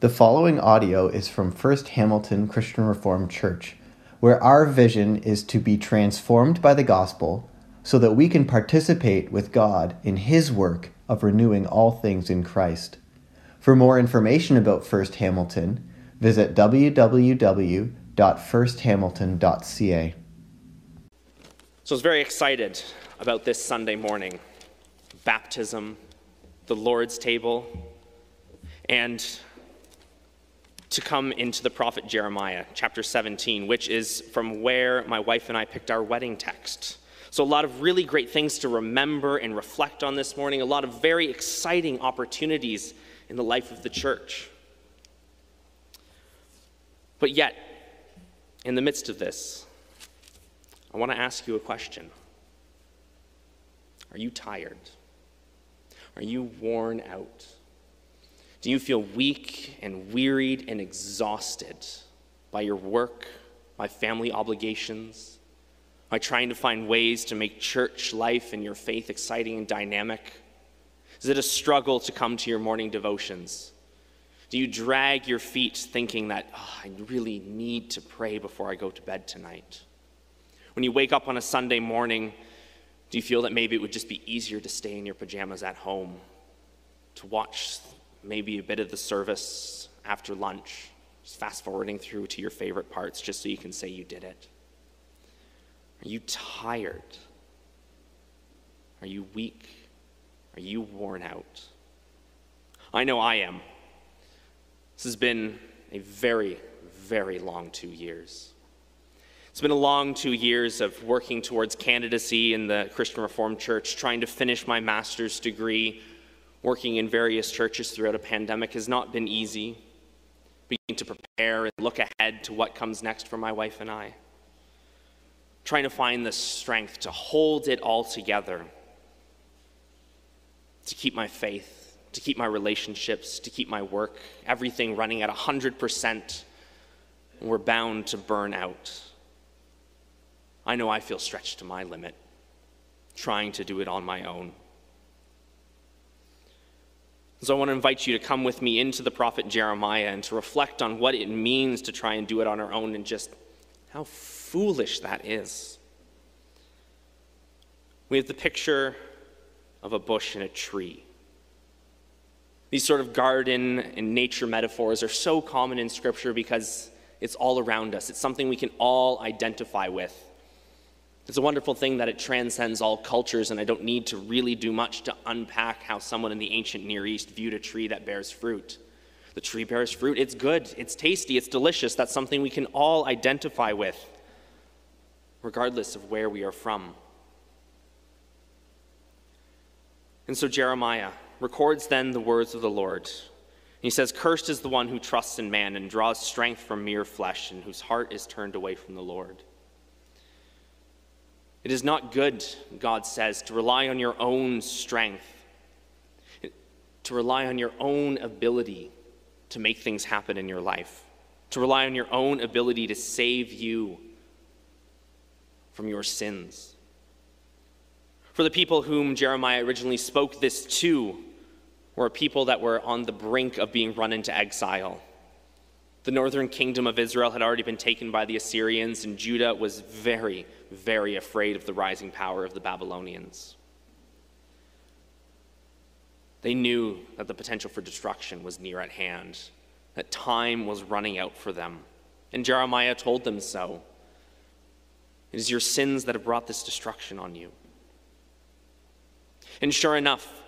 The following audio is from First Hamilton Christian Reformed Church, where our vision is to be transformed by the gospel so that we can participate with God in His work of renewing all things in Christ. For more information about First Hamilton, visit www.firsthamilton.ca. So I was very excited about this Sunday morning baptism, the Lord's table, and to come into the prophet Jeremiah, chapter 17, which is from where my wife and I picked our wedding text. So, a lot of really great things to remember and reflect on this morning, a lot of very exciting opportunities in the life of the church. But yet, in the midst of this, I want to ask you a question Are you tired? Are you worn out? Do you feel weak and wearied and exhausted by your work, by family obligations, by trying to find ways to make church life and your faith exciting and dynamic? Is it a struggle to come to your morning devotions? Do you drag your feet thinking that, oh, I really need to pray before I go to bed tonight? When you wake up on a Sunday morning, do you feel that maybe it would just be easier to stay in your pajamas at home, to watch maybe a bit of the service after lunch, just fast forwarding through to your favorite parts just so you can say you did it? Are you tired? Are you weak? Are you worn out? I know I am. This has been a very, very long two years. It's been a long two years of working towards candidacy in the Christian Reformed Church, trying to finish my master's degree, working in various churches throughout a pandemic has not been easy. Beginning to prepare and look ahead to what comes next for my wife and I. Trying to find the strength to hold it all together, to keep my faith, to keep my relationships, to keep my work, everything running at 100%. And we're bound to burn out. I know I feel stretched to my limit, trying to do it on my own. So I want to invite you to come with me into the prophet Jeremiah and to reflect on what it means to try and do it on our own and just how foolish that is. We have the picture of a bush and a tree. These sort of garden and nature metaphors are so common in Scripture because it's all around us. It's something we can all identify with. It's a wonderful thing that it transcends all cultures, and I don't need to really do much to unpack how someone in the ancient Near East viewed a tree that bears fruit. The tree bears fruit, it's good, it's tasty, it's delicious. That's something we can all identify with, regardless of where we are from. And so Jeremiah records then the words of the Lord. He says, Cursed is the one who trusts in man and draws strength from mere flesh, and whose heart is turned away from the Lord. It is not good, God says, to rely on your own strength, to rely on your own ability to make things happen in your life, to rely on your own ability to save you from your sins. For the people whom Jeremiah originally spoke this to were people that were on the brink of being run into exile. The northern kingdom of Israel had already been taken by the Assyrians, and Judah was very, very afraid of the rising power of the Babylonians. They knew that the potential for destruction was near at hand, that time was running out for them. And Jeremiah told them so. It is your sins that have brought this destruction on you. And sure enough,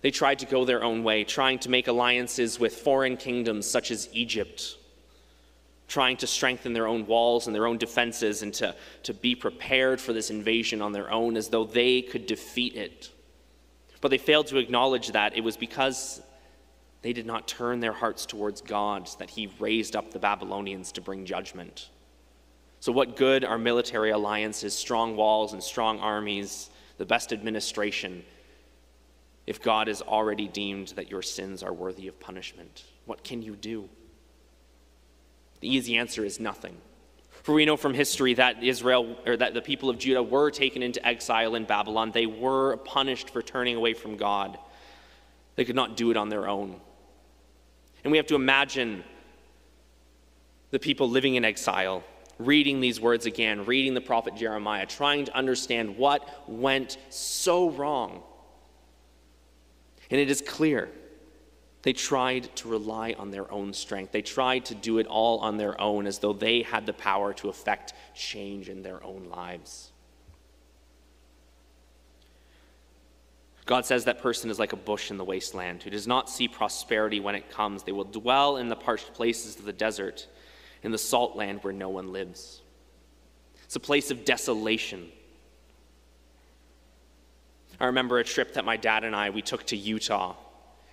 they tried to go their own way, trying to make alliances with foreign kingdoms such as Egypt trying to strengthen their own walls and their own defenses and to, to be prepared for this invasion on their own as though they could defeat it. But they failed to acknowledge that it was because they did not turn their hearts towards God that He raised up the Babylonians to bring judgment. So, what good are military alliances, strong walls, and strong armies, the best administration, if God has already deemed that your sins are worthy of punishment? What can you do? The easy answer is nothing. For we know from history that Israel, or that the people of Judah were taken into exile in Babylon. They were punished for turning away from God. They could not do it on their own. And we have to imagine the people living in exile reading these words again, reading the prophet Jeremiah, trying to understand what went so wrong. And it is clear they tried to rely on their own strength. They tried to do it all on their own as though they had the power to effect change in their own lives. God says that person is like a bush in the wasteland who does not see prosperity when it comes. They will dwell in the parched places of the desert, in the salt land where no one lives. It's a place of desolation. I remember a trip that my dad and I we took to Utah,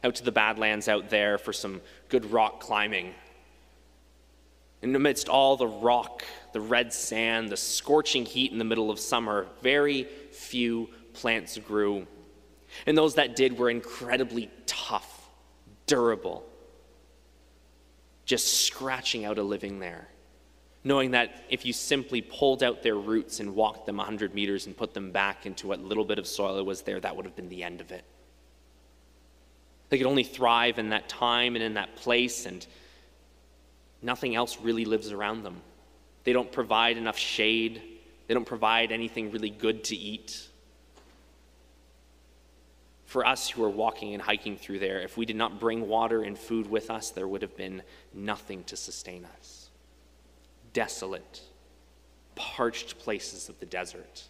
out to the Badlands out there for some good rock climbing. And amidst all the rock, the red sand, the scorching heat in the middle of summer, very few plants grew. And those that did were incredibly tough, durable, just scratching out a living there. Knowing that if you simply pulled out their roots and walked them 100 meters and put them back into what little bit of soil was there, that would have been the end of it. They could only thrive in that time and in that place, and nothing else really lives around them. They don't provide enough shade, they don't provide anything really good to eat for us who are walking and hiking through there, if we did not bring water and food with us, there would have been nothing to sustain us. Desolate, parched places of the desert.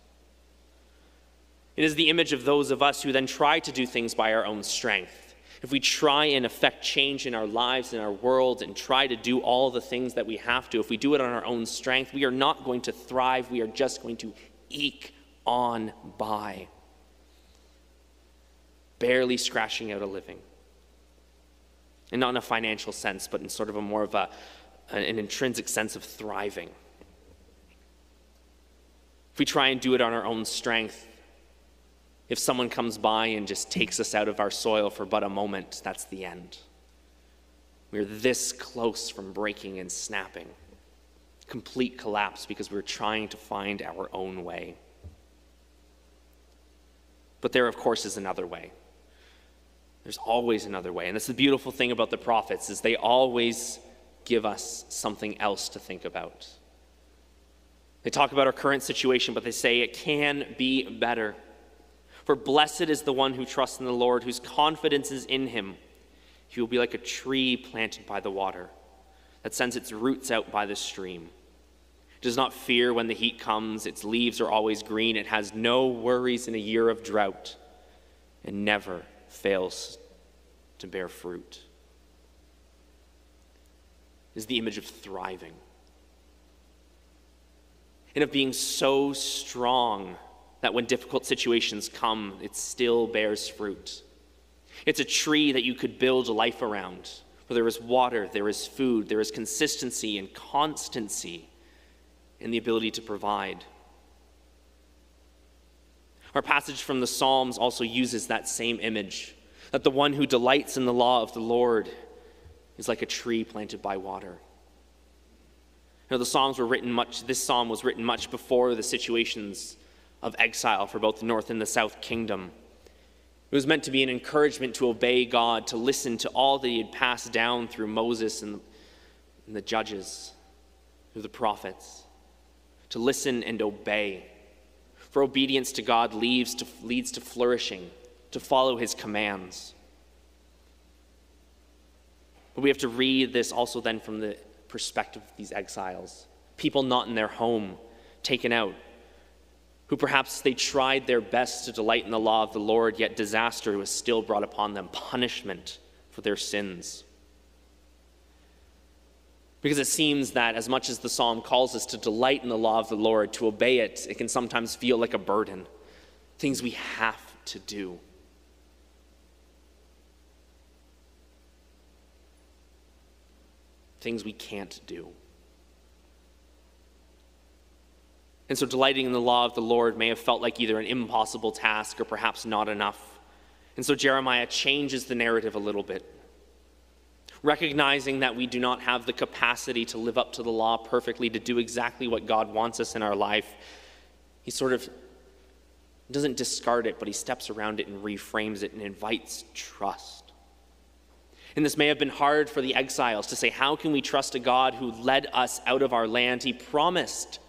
It is the image of those of us who then try to do things by our own strength. If we try and affect change in our lives, in our world, and try to do all the things that we have to, if we do it on our own strength, we are not going to thrive. We are just going to eke on by barely scratching out a living. And not in a financial sense, but in sort of a more of a, an intrinsic sense of thriving. If we try and do it on our own strength, if someone comes by and just takes us out of our soil for but a moment, that's the end. We're this close from breaking and snapping. Complete collapse because we're trying to find our own way. But there, of course, is another way. There's always another way. And that's the beautiful thing about the prophets is they always give us something else to think about. They talk about our current situation, but they say it can be better. For blessed is the one who trusts in the Lord, whose confidence is in him. He will be like a tree planted by the water that sends its roots out by the stream. It does not fear when the heat comes, its leaves are always green, it has no worries in a year of drought, and never fails to bear fruit is the image of thriving and of being so strong that when difficult situations come, it still bears fruit. It's a tree that you could build a life around, where there is water, there is food, there is consistency and constancy in the ability to provide. Our passage from the Psalms also uses that same image that the one who delights in the law of the Lord is like a tree planted by water. You know, the Psalms were written much, this psalm was written much before the situations of exile for both the north and the south kingdom. It was meant to be an encouragement to obey God, to listen to all that He had passed down through Moses and the, and the judges, through the prophets, to listen and obey. For obedience to God leads to, leads to flourishing, to follow his commands. But we have to read this also then from the perspective of these exiles, people not in their home, taken out, who perhaps they tried their best to delight in the law of the Lord, yet disaster was still brought upon them, punishment for their sins. Because it seems that as much as the psalm calls us to delight in the law of the Lord, to obey it, it can sometimes feel like a burden, things we have to do. Things we can't do. And so, delighting in the law of the Lord may have felt like either an impossible task or perhaps not enough. And so, Jeremiah changes the narrative a little bit recognizing that we do not have the capacity to live up to the law perfectly, to do exactly what God wants us in our life, he sort of doesn't discard it, but he steps around it and reframes it and invites trust. And this may have been hard for the exiles to say, How can we trust a God who led us out of our land? He promised.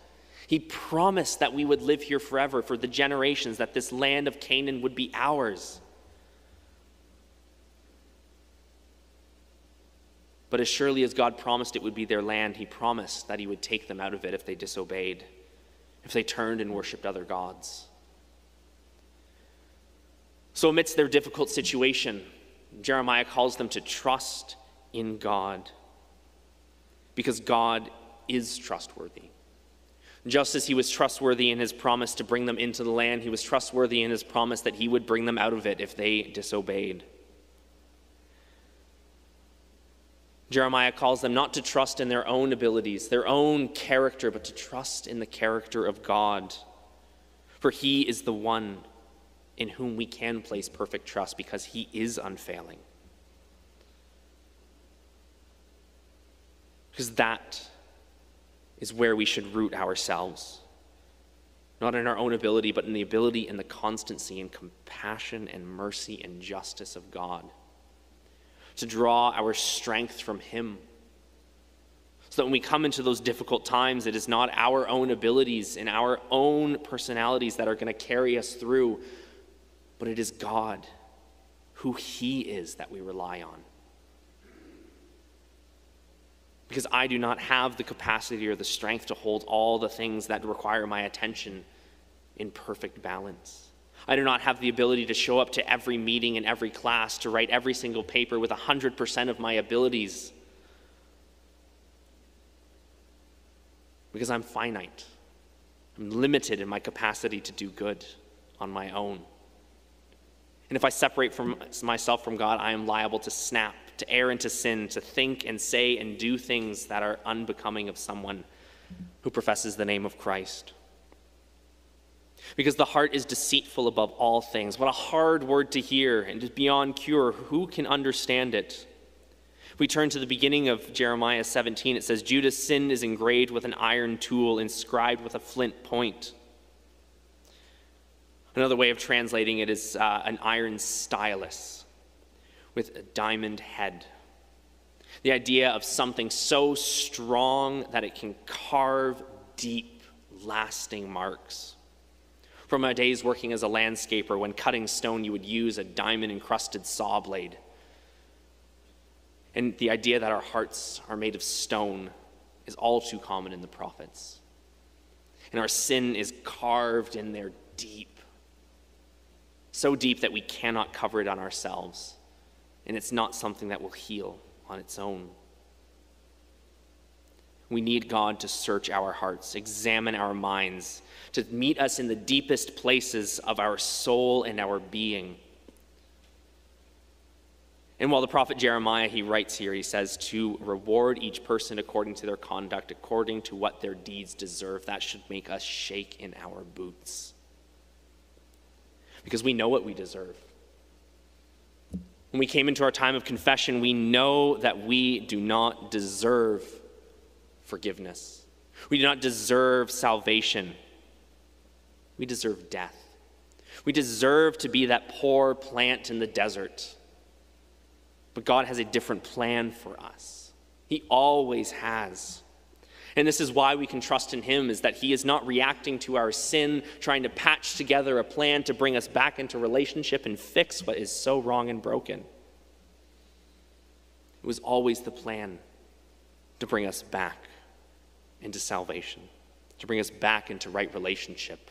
He promised that we would live here forever for the generations, that this land of Canaan would be ours. But as surely as God promised it would be their land, He promised that He would take them out of it if they disobeyed, if they turned and worshiped other gods. So, amidst their difficult situation, Jeremiah calls them to trust in God because God is trustworthy. Just as he was trustworthy in his promise to bring them into the land, he was trustworthy in his promise that he would bring them out of it if they disobeyed. Jeremiah calls them not to trust in their own abilities, their own character, but to trust in the character of God. For he is the one in whom we can place perfect trust because he is unfailing. Because that is where we should root ourselves. Not in our own ability, but in the ability and the constancy and compassion and mercy and justice of God. To draw our strength from Him. So that when we come into those difficult times, it is not our own abilities and our own personalities that are going to carry us through, but it is God, who He is, that we rely on. Because I do not have the capacity or the strength to hold all the things that require my attention in perfect balance. I do not have the ability to show up to every meeting and every class, to write every single paper with 100% of my abilities. Because I'm finite. I'm limited in my capacity to do good on my own. And if I separate from myself from God, I am liable to snap, to err into sin, to think and say and do things that are unbecoming of someone who professes the name of Christ. Because the heart is deceitful above all things. What a hard word to hear and beyond cure. Who can understand it? We turn to the beginning of Jeremiah 17, it says, Judah's sin is engraved with an iron tool, inscribed with a flint point. Another way of translating it is uh, an iron stylus with a diamond head. The idea of something so strong that it can carve deep, lasting marks. From my days working as a landscaper, when cutting stone, you would use a diamond encrusted saw blade. And the idea that our hearts are made of stone is all too common in the prophets. And our sin is carved in there deep so deep that we cannot cover it on ourselves. And it's not something that will heal on its own. We need God to search our hearts, examine our minds, to meet us in the deepest places of our soul and our being. And while the prophet Jeremiah, he writes here, he says, to reward each person according to their conduct, according to what their deeds deserve. That should make us shake in our boots because we know what we deserve. When we came into our time of confession, we know that we do not deserve forgiveness. We do not deserve salvation. We deserve death. We deserve to be that poor plant in the desert. But God has a different plan for us. He always has. And this is why we can trust in him is that he is not reacting to our sin, trying to patch together a plan to bring us back into relationship and fix what is so wrong and broken. It was always the plan to bring us back into salvation, to bring us back into right relationship.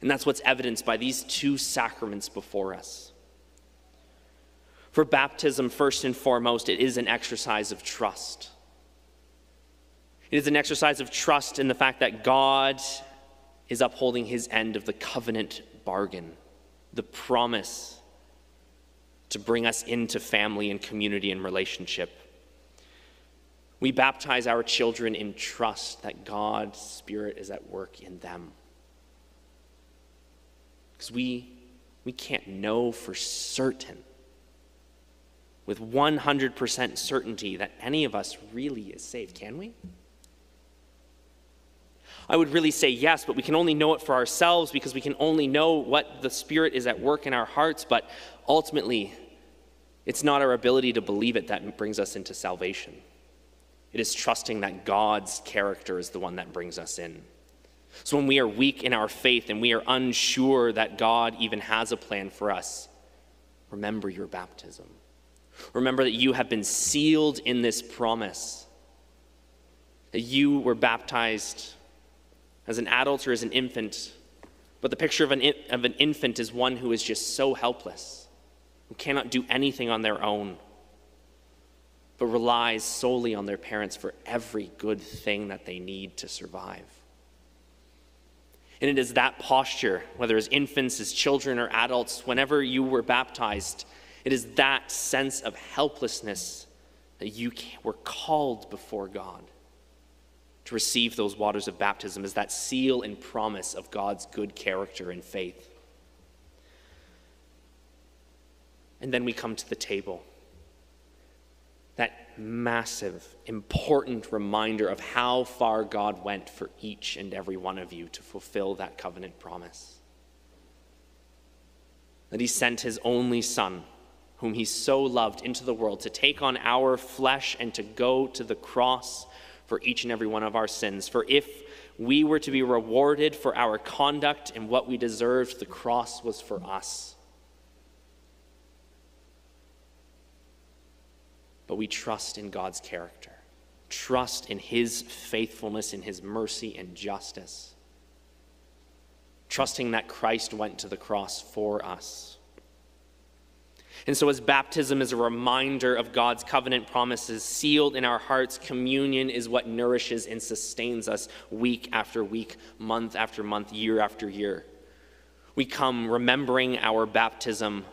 And that's what's evidenced by these two sacraments before us. For baptism, first and foremost, it is an exercise of trust. It is an exercise of trust in the fact that God is upholding his end of the covenant bargain, the promise to bring us into family and community and relationship. We baptize our children in trust that God's Spirit is at work in them. Because we, we can't know for certain, with 100% certainty, that any of us really is saved, can we? I would really say yes, but we can only know it for ourselves because we can only know what the Spirit is at work in our hearts. But ultimately, It's not our ability to believe it that brings us into salvation. It is trusting that God's character is the one that brings us in. So when we are weak in our faith and we are unsure that God even has a plan for us, remember your baptism. Remember that you have been sealed in this promise, that you were baptized as an adult or as an infant. But the picture of an, of an infant is one who is just so helpless, who cannot do anything on their own, but relies solely on their parents for every good thing that they need to survive. And it is that posture, whether as infants, as children, or adults, whenever you were baptized, it is that sense of helplessness that you were called before God to receive those waters of baptism as that seal and promise of God's good character and faith. And then we come to the table. That massive, important reminder of how far God went for each and every one of you to fulfill that covenant promise. That He sent His only Son, whom He so loved, into the world to take on our flesh and to go to the cross for each and every one of our sins. For if we were to be rewarded for our conduct and what we deserved, the cross was for us. But we trust in God's character, trust in His faithfulness, in His mercy and justice, trusting that Christ went to the cross for us. And so, as baptism is a reminder of God's covenant promises sealed in our hearts, communion is what nourishes and sustains us week after week, month after month, year after year. We come remembering our baptism,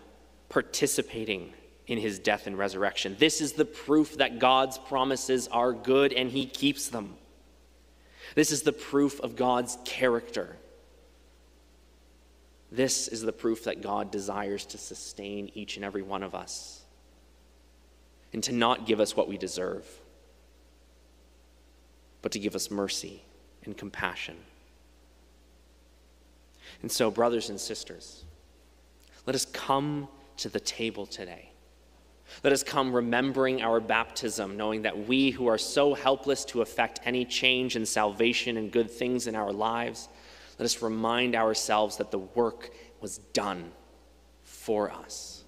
participating in his death and resurrection. This is the proof that God's promises are good and he keeps them. This is the proof of God's character. This is the proof that God desires to sustain each and every one of us and to not give us what we deserve, but to give us mercy and compassion. And so, brothers and sisters, let us come to the table today. Let us come remembering our baptism, knowing that we who are so helpless to effect any change and salvation and good things in our lives, let us remind ourselves that the work was done for us.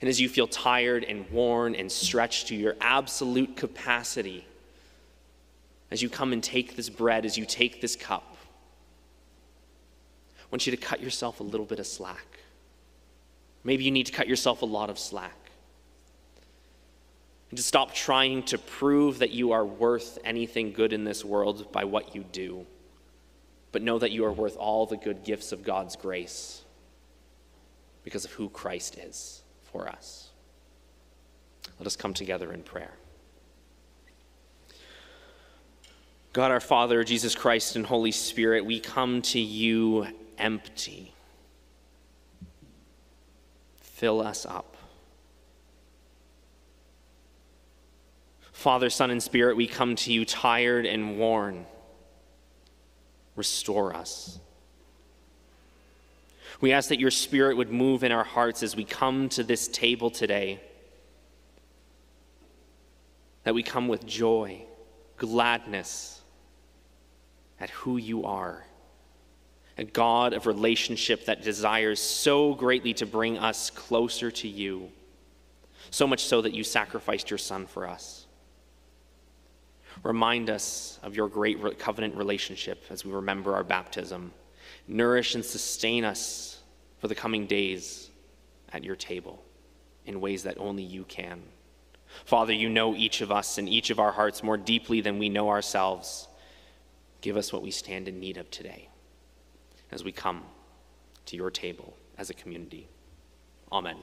And as you feel tired and worn and stretched to your absolute capacity, as you come and take this bread, as you take this cup, I want you to cut yourself a little bit of slack. Maybe you need to cut yourself a lot of slack. And to stop trying to prove that you are worth anything good in this world by what you do but know that you are worth all the good gifts of God's grace because of who Christ is for us. Let us come together in prayer. God our Father, Jesus Christ, and Holy Spirit, we come to you empty. Fill us up. Father, Son, and Spirit, we come to you tired and worn restore us. We ask that your spirit would move in our hearts as we come to this table today, that we come with joy, gladness at who you are, a God of relationship that desires so greatly to bring us closer to you, so much so that you sacrificed your Son for us. Remind us of your great covenant relationship as we remember our baptism. Nourish and sustain us for the coming days at your table in ways that only you can. Father, you know each of us and each of our hearts more deeply than we know ourselves. Give us what we stand in need of today as we come to your table as a community. Amen.